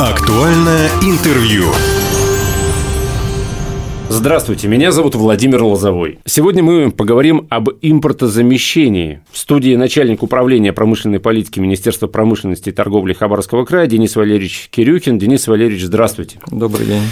Актуальное интервью. Здравствуйте, меня зовут Владимир Лозовой. Сегодня мы поговорим об импортозамещении. В студии начальник управления промышленной политики Министерства промышленности и торговли Хабаровского края Денис Валерьевич Кирюхин. Денис Валерьевич, здравствуйте. Добрый день.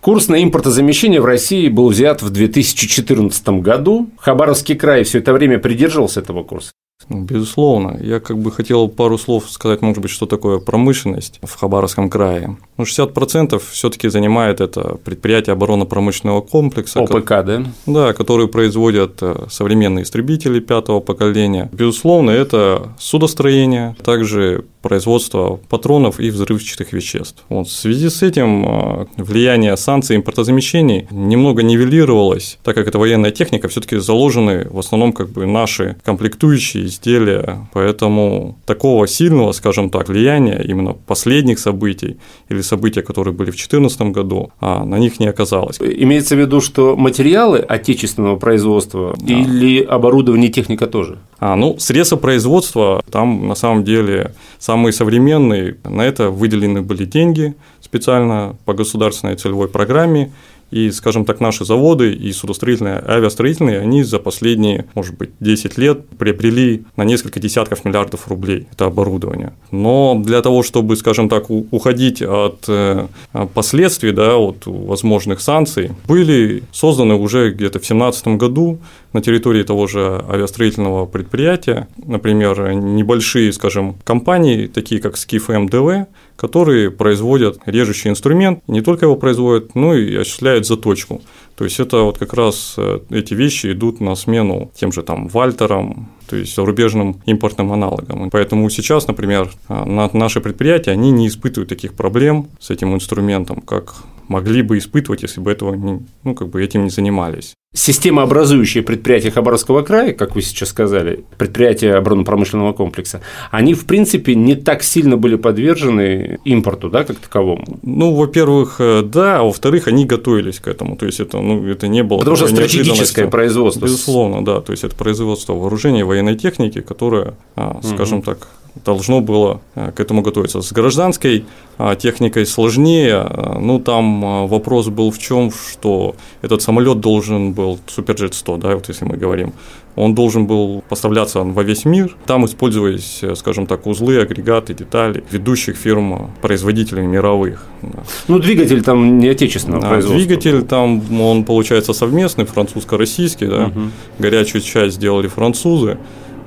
Курс на импортозамещение в России был взят в 2014 году. Хабаровский край все это время придерживался этого курса. Ну, безусловно. Я как бы хотел пару слов сказать, может быть, что такое промышленность в Хабаровском крае. Ну, 60% все таки занимает это предприятие оборонно-промышленного комплекса. ОПК, да? Да, которые производят э, современные истребители пятого поколения. Безусловно, это судостроение, также производство патронов и взрывчатых веществ. Вот в связи с этим э, влияние санкций импортозамещений немного нивелировалось, так как это военная техника, все таки заложены в основном как бы наши комплектующие изделия, поэтому такого сильного, скажем так, влияния именно последних событий или события, которые были в 2014 году, а на них не оказалось. Имеется в виду, что материалы отечественного производства да. или оборудование и техника тоже? А, ну, средства производства там на самом деле самые современные, на это выделены были деньги специально по государственной целевой программе, и, скажем так, наши заводы и судостроительные, авиастроительные, они за последние, может быть, 10 лет приобрели на несколько десятков миллиардов рублей это оборудование. Но для того, чтобы, скажем так, уходить от э, последствий, да, от возможных санкций, были созданы уже где-то в 2017 году на территории того же авиастроительного предприятия, например, небольшие, скажем, компании, такие как Скиф МДВ, которые производят режущий инструмент, не только его производят, но и осуществляют заточку. То есть это вот как раз э, эти вещи идут на смену тем же там Вальтерам, то есть зарубежным импортным аналогам. Поэтому сейчас, например, э, наши предприятия, они не испытывают таких проблем с этим инструментом, как могли бы испытывать, если бы этого не, ну, как бы этим не занимались. Системообразующие предприятия Хабаровского края, как вы сейчас сказали, предприятия оборонно-промышленного комплекса, они, в принципе, не так сильно были подвержены импорту, да, как таковому? Ну, во-первых, э, да, а во-вторых, они готовились к этому, то есть это, ну, это не было… Потому что стратегическое производство. Безусловно, да, то есть это производство вооружения и военной техники, которое, а, скажем угу. так, должно было э, к этому готовиться. С гражданской а, техникой сложнее. А, ну, там вопрос был в чем, что этот самолет должен был, Суперджет 100, да, вот если мы говорим, он должен был поставляться во весь мир. Там использовались, э, скажем так, узлы, агрегаты, детали ведущих фирм, производителей мировых. Да. Ну, двигатель там не отечественного да, производства. Двигатель там, он получается совместный, французско-российский, да. Угу. Горячую часть сделали французы.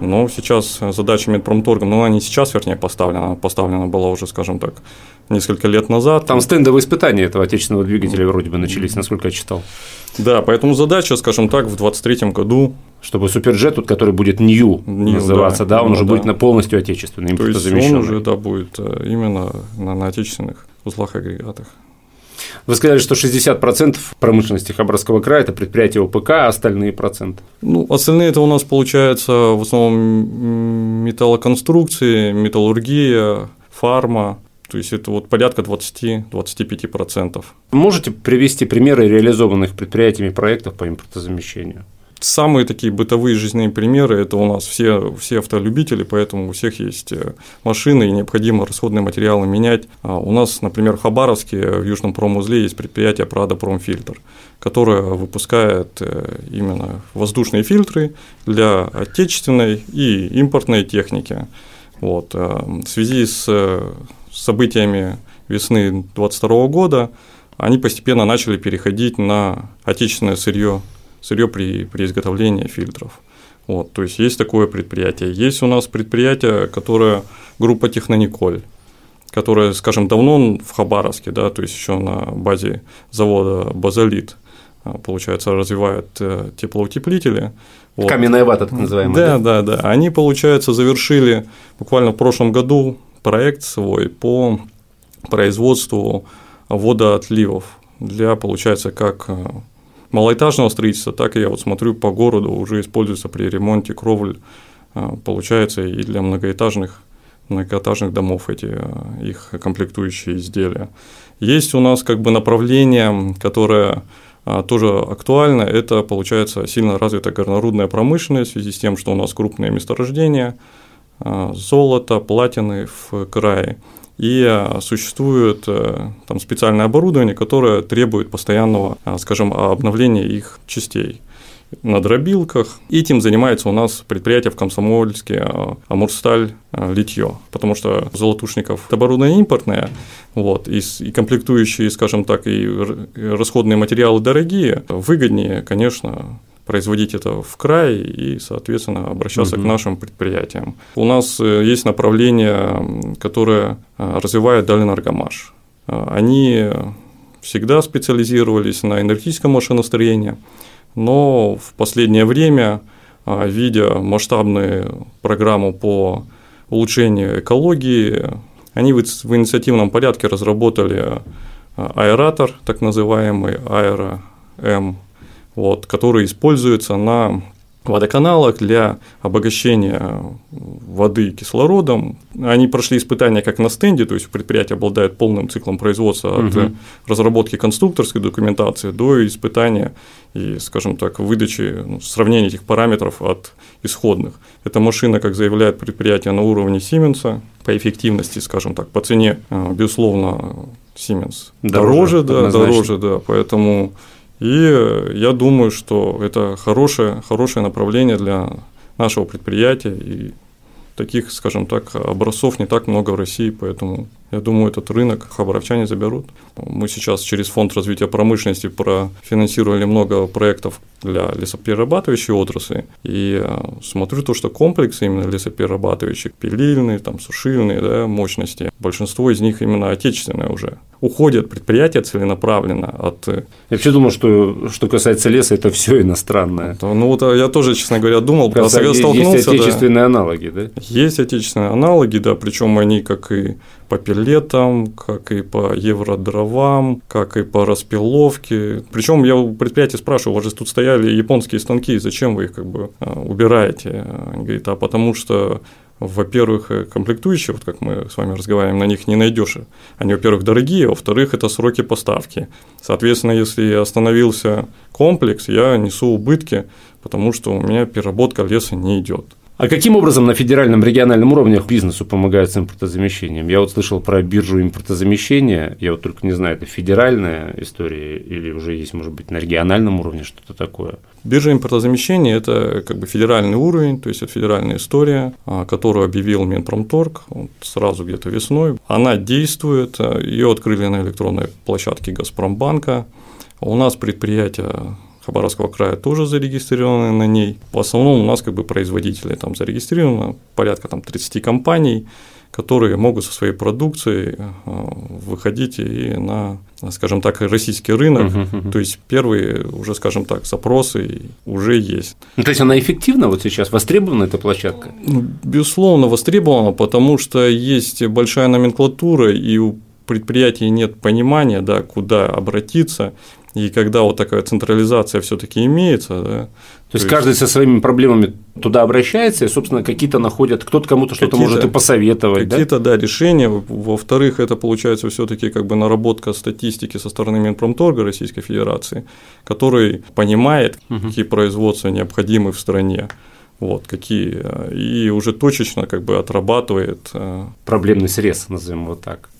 Но сейчас задача Медпромторга, ну, она не сейчас, вернее, поставлена, она поставлена была уже, скажем так, несколько лет назад. Там стендовые испытания этого отечественного двигателя вроде бы начались, насколько я читал. Да, поэтому задача, скажем так, в 2023 году чтобы суперджет, который будет New, New называться, да, да он ну, уже да. будет на полностью отечественный, То есть он уже, да, будет э, именно на, на отечественных узлах агрегатах. Вы сказали, что 60% промышленности Хабаровского края – это предприятия ОПК, а остальные проценты? Ну, остальные – это у нас, получается, в основном металлоконструкции, металлургия, фарма, то есть это вот порядка 20-25%. Можете привести примеры реализованных предприятиями проектов по импортозамещению? Самые такие бытовые жизненные примеры – это у нас все, все автолюбители, поэтому у всех есть э, машины, и необходимо расходные материалы менять. А у нас, например, в Хабаровске в Южном промузле есть предприятие «Прада Промфильтр», которое выпускает э, именно воздушные фильтры для отечественной и импортной техники. Вот. Э, в связи с событиями весны 2022 года они постепенно начали переходить на отечественное сырье сырье при, при изготовлении фильтров. Вот, то есть есть такое предприятие. Есть у нас предприятие, которое группа Технониколь, которая, скажем, давно в Хабаровске, да, то есть еще на базе завода Базолит, а, получается, развивает э, теплоутеплители. Вот. Каменная вата, так называемая. Да, да, да, да. Они, получается, завершили буквально в прошлом году проект свой по производству водоотливов для, получается, как э, малоэтажного строительства, так и я вот смотрю по городу уже используется при ремонте кровель, а, получается и для многоэтажных многоэтажных домов эти а, их комплектующие изделия. Есть у нас как бы направление, которое а, тоже актуально, это получается сильно развитая горнорудная промышленность в связи с тем, что у нас крупные месторождения золота, платины в крае. И существует там специальное оборудование, которое требует постоянного, скажем, обновления их частей на дробилках. Этим занимается у нас предприятие в Комсомольске Амурсталь литье, потому что золотушников оборудование импортное, вот, и, и комплектующие, скажем так, и расходные материалы дорогие, выгоднее, конечно, производить это в край и, соответственно, обращаться угу. к нашим предприятиям. У нас э, есть направление, которое а, развивает Дальэнергомаш. Они всегда специализировались на энергетическом машиностроении, но в последнее время, видя масштабную программу по улучшению экологии, они в инициативном порядке разработали аэратор, так называемый Аэро-М, вот, который используется на водоканалах для обогащения воды кислородом. Они прошли испытания как на стенде, то есть предприятие обладает полным циклом производства от угу. разработки конструкторской документации до испытания и, скажем так, выдачи, ну, сравнения этих параметров от исходных. Эта машина, как заявляет предприятие, на уровне Siemens по эффективности, скажем так, по цене, э, безусловно, Siemens дороже, дороже да, дороже, да, поэтому и я думаю, что это хорошее, хорошее направление для нашего предприятия. И таких, скажем так, образцов не так много в России, поэтому я думаю, этот рынок хабаровчане заберут. Мы сейчас через Фонд развития промышленности профинансировали много проектов для лесоперерабатывающей отрасли. И э, смотрю то, что комплексы именно лесоперерабатывающих, пилильные, там, сушильные да, мощности, большинство из них именно отечественные уже. Уходят предприятия целенаправленно от… Э, я вообще думал, что что касается леса, это все иностранное. Ну вот э, я тоже, честно говоря, думал, когда столкнулся. Есть отечественные да, аналоги, да? Есть отечественные аналоги, да, причем они как и по пелетам, как и по евродровам, как и по распиловке. Причем я у предприятия спрашиваю, у вас же тут стояли японские станки, зачем вы их как бы а, убираете? Они говорят, а потому что во-первых, комплектующие, вот как мы с вами разговариваем, на них не найдешь. Они, во-первых, дорогие, а во-вторых, это сроки поставки. Соответственно, если остановился комплекс, я несу убытки, потому что у меня переработка леса не идет. А каким образом на федеральном, региональном уровне бизнесу помогают с импортозамещением? Я вот слышал про биржу импортозамещения, я вот только не знаю, это федеральная история или уже есть, может быть, на региональном уровне что-то такое? Биржа импортозамещения – это как бы федеральный уровень, то есть это федеральная история, а, которую объявил Минпромторг вот сразу где-то весной. Она действует, ее открыли на электронной площадке Газпромбанка. У нас предприятия Хабаровского края тоже зарегистрированы на ней. В основном у нас как бы производители там зарегистрировано порядка там 30 компаний, которые могут со своей продукцией э, выходить и на, скажем так, российский рынок. Uh-huh, uh-huh. То есть первые уже, скажем так, запросы уже есть. Ну, то есть она эффективна вот сейчас, востребована эта площадка? Ну, безусловно, востребована, потому что есть большая номенклатура, и у предприятий нет понимания, да, куда обратиться. И когда вот такая централизация все-таки имеется, да, то, то есть каждый со своими проблемами туда обращается, и, собственно, какие-то находят, кто-то кому-то что-то может и посоветовать. Какие-то, да? да, решения. Во-вторых, это получается все-таки как бы наработка статистики со стороны Минпромторга Российской Федерации, который понимает, угу. какие производства необходимы в стране вот, какие, и уже точечно как бы отрабатывает. Э, Проблемный срез, назовем его так.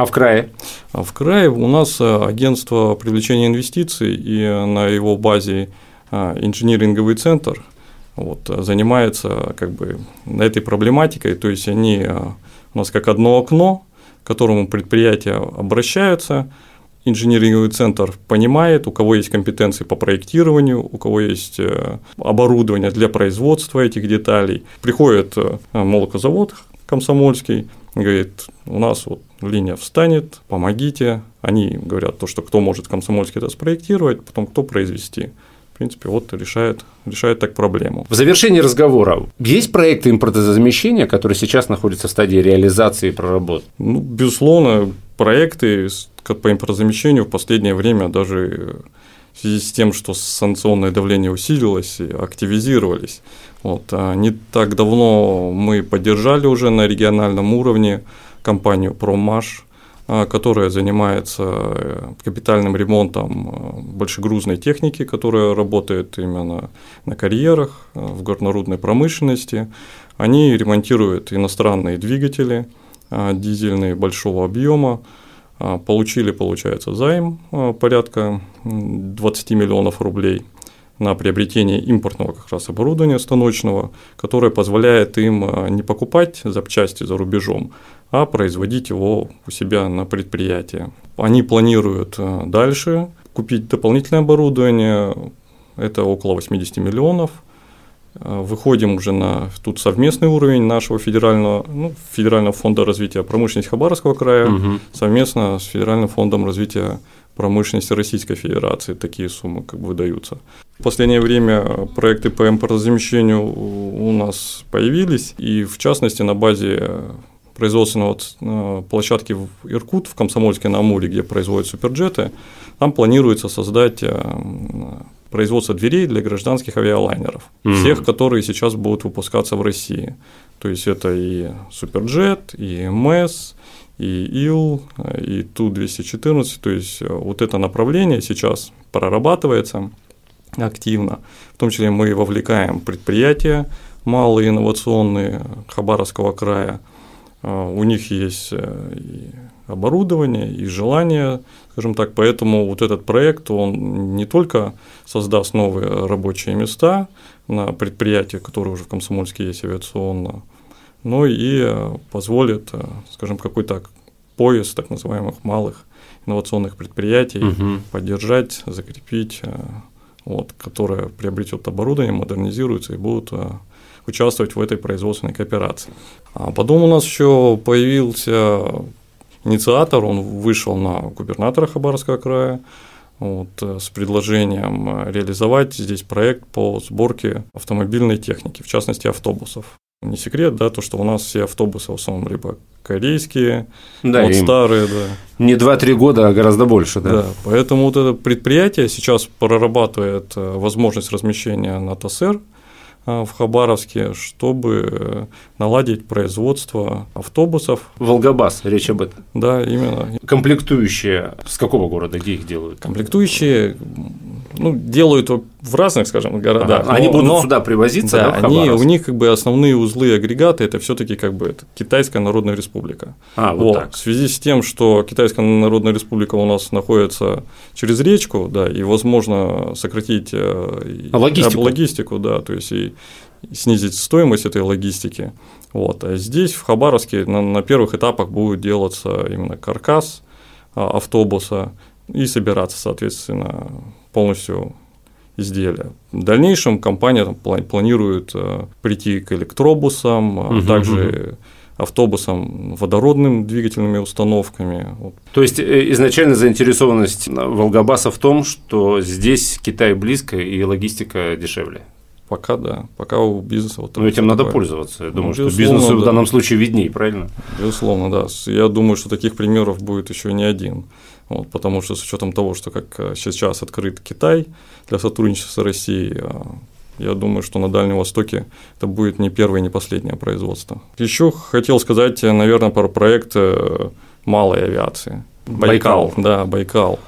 А в крае? А в крае у нас э, агентство привлечения инвестиций, и на его базе э, инжиниринговый центр вот, занимается как бы этой проблематикой, то есть они э, у нас как одно окно, к которому предприятия обращаются, инжиниринговый центр понимает, у кого есть компетенции по проектированию, у кого есть оборудование для производства этих деталей. Приходит молокозавод комсомольский, говорит, у нас вот линия встанет, помогите. Они говорят то, что кто может комсомольски это спроектировать, потом кто произвести. В принципе, вот решает, решает так проблему. В завершении разговора, есть проекты импортозамещения, которые сейчас находятся в стадии реализации и проработки? Ну, безусловно, проекты по импортозамещению в последнее время даже связи с тем, что санкционное давление усилилось и активизировались. Вот, а не так давно мы поддержали уже на региональном уровне компанию «Промаш», а, которая занимается э, капитальным ремонтом э, большегрузной техники, которая работает именно на карьерах, э, в горнорудной промышленности. Они ремонтируют иностранные двигатели, дизельные большого объема. Получили, получается, займ порядка 20 миллионов рублей на приобретение импортного как раз оборудования станочного, которое позволяет им не покупать запчасти за рубежом, а производить его у себя на предприятии. Они планируют дальше купить дополнительное оборудование, это около 80 миллионов. Э, выходим уже на тут совместный уровень нашего федерального, ну, федерального фонда развития промышленности Хабаровского края угу. совместно с федеральным фондом развития промышленности Российской Федерации такие суммы как бы выдаются. В последнее время проекты по импортозамещению у нас появились, и в частности на базе производственного э, площадки в Иркут, в Комсомольске на Амуре, где производят суперджеты, там планируется создать э, производство дверей для гражданских авиалайнеров, mm-hmm. всех, которые сейчас будут выпускаться в России. То есть это и Суперджет, и МС, и ИЛ, и Ту-214. То есть э, вот это направление сейчас прорабатывается активно. В том числе мы вовлекаем предприятия малые инновационные Хабаровского края. Э, у них есть э, оборудование, и желание скажем так. Поэтому вот этот проект, он не только создаст новые рабочие места на предприятиях, которые уже в Комсомольске есть авиационно, но и э, позволит, э, скажем, какой-то пояс так называемых малых инновационных предприятий угу. поддержать, закрепить, э, вот, которое приобретет оборудование, модернизируется и будут участвовать в этой производственной кооперации. А потом у нас еще появился инициатор, он вышел на губернатора Хабаровского края вот, э, с предложением э, реализовать здесь проект по сборке автомобильной техники, в частности автобусов. Не секрет, да, то, что у нас все автобусы в основном либо корейские, да, вот старые, да. Не 2-3 года, а гораздо больше, да. Да, поэтому вот это предприятие сейчас прорабатывает э, возможность размещения на ТСР в Хабаровске, чтобы э, наладить производство автобусов. Волгобас, речь об этом. Да, именно. Комплектующие с какого города, где их делают? Комплектующие ну, делают в разных, скажем, городах. Ага. Они будут но, сюда привозиться, да, да они, у них как бы основные узлы и агрегаты это все-таки как бы это Китайская Народная Республика. А, вот, вот так. В связи с тем, что Китайская Народная Республика у нас находится через речку, да, и возможно сократить э, а логистику. логистику, да, то есть и снизить стоимость этой логистики. Вот. А здесь, в Хабаровске, на, на первых этапах будет делаться именно каркас а, автобуса и собираться, соответственно, полностью изделия. В дальнейшем компания там, планирует э, прийти к электробусам, угу, а также угу. автобусам водородным двигательными установками. То есть э, изначально заинтересованность Волгобаса в том, что здесь Китай близко и логистика дешевле. Пока да, пока у бизнеса вот. Но этим надо пользоваться. Я думаю, ну, что бизнесу да. в данном случае видней, правильно? Безусловно, да. Я думаю, что таких примеров будет еще не один. Вот, потому что с учетом того, что как э, сейчас открыт Китай для сотрудничества с Россией, э, я думаю, что на Дальнем Востоке это будет не первое, не последнее производство. Еще хотел сказать, э, наверное, про проект малой авиации. Байкал. Байкал. Да, Байкал.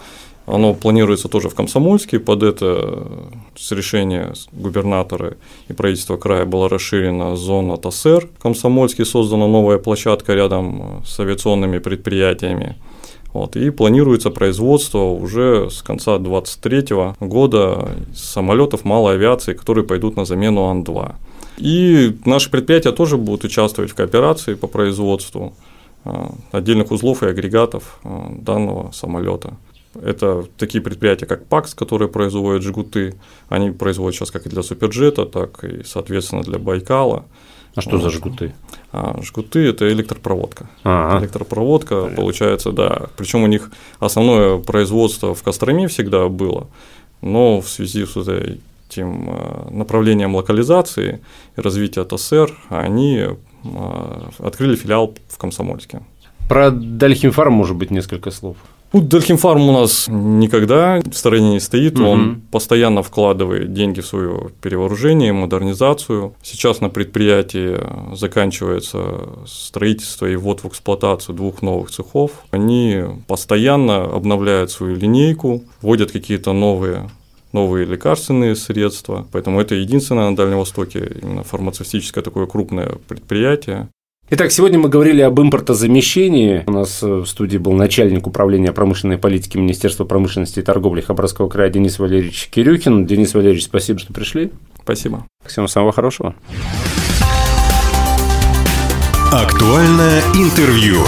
Оно планируется тоже в Комсомольске, под это с решения губернатора и правительства края была расширена зона ТАСЭР. В Комсомольске создана новая площадка рядом с авиационными предприятиями. Вот, и планируется производство уже с конца 2023 года самолетов малой авиации, которые пойдут на замену Ан-2. И наши предприятия тоже будут участвовать в кооперации по производству а, отдельных узлов и агрегатов а, данного самолета. Это такие предприятия, как ПАКС, которые производят жгуты. Они производят сейчас как и для Суперджета, так и, соответственно, для Байкала. А что вот. за жгуты? А, жгуты – это электропроводка. А-а. Электропроводка, Понятно. получается, да. Причем у них основное производство в Костроме всегда было, но в связи с этим а, направлением локализации и развития ТСР они а, открыли филиал в Комсомольске. Про Дальхимфарм, может быть, несколько слов. Ну, Дельхимфарм у нас никогда в стороне не стоит, угу. он постоянно вкладывает деньги в свое перевооружение, модернизацию. Сейчас на предприятии заканчивается строительство и ввод в эксплуатацию двух новых цехов. Они постоянно обновляют свою линейку, вводят какие-то новые новые лекарственные средства. Поэтому это единственное на Дальнем Востоке именно фармацевтическое такое крупное предприятие. Итак, сегодня мы говорили об импортозамещении. У нас в студии был начальник управления промышленной политики Министерства промышленности и торговли Хабаровского края Денис Валерьевич Кирюхин. Денис Валерьевич, спасибо, что пришли. Спасибо. Всем самого хорошего. Актуальное интервью.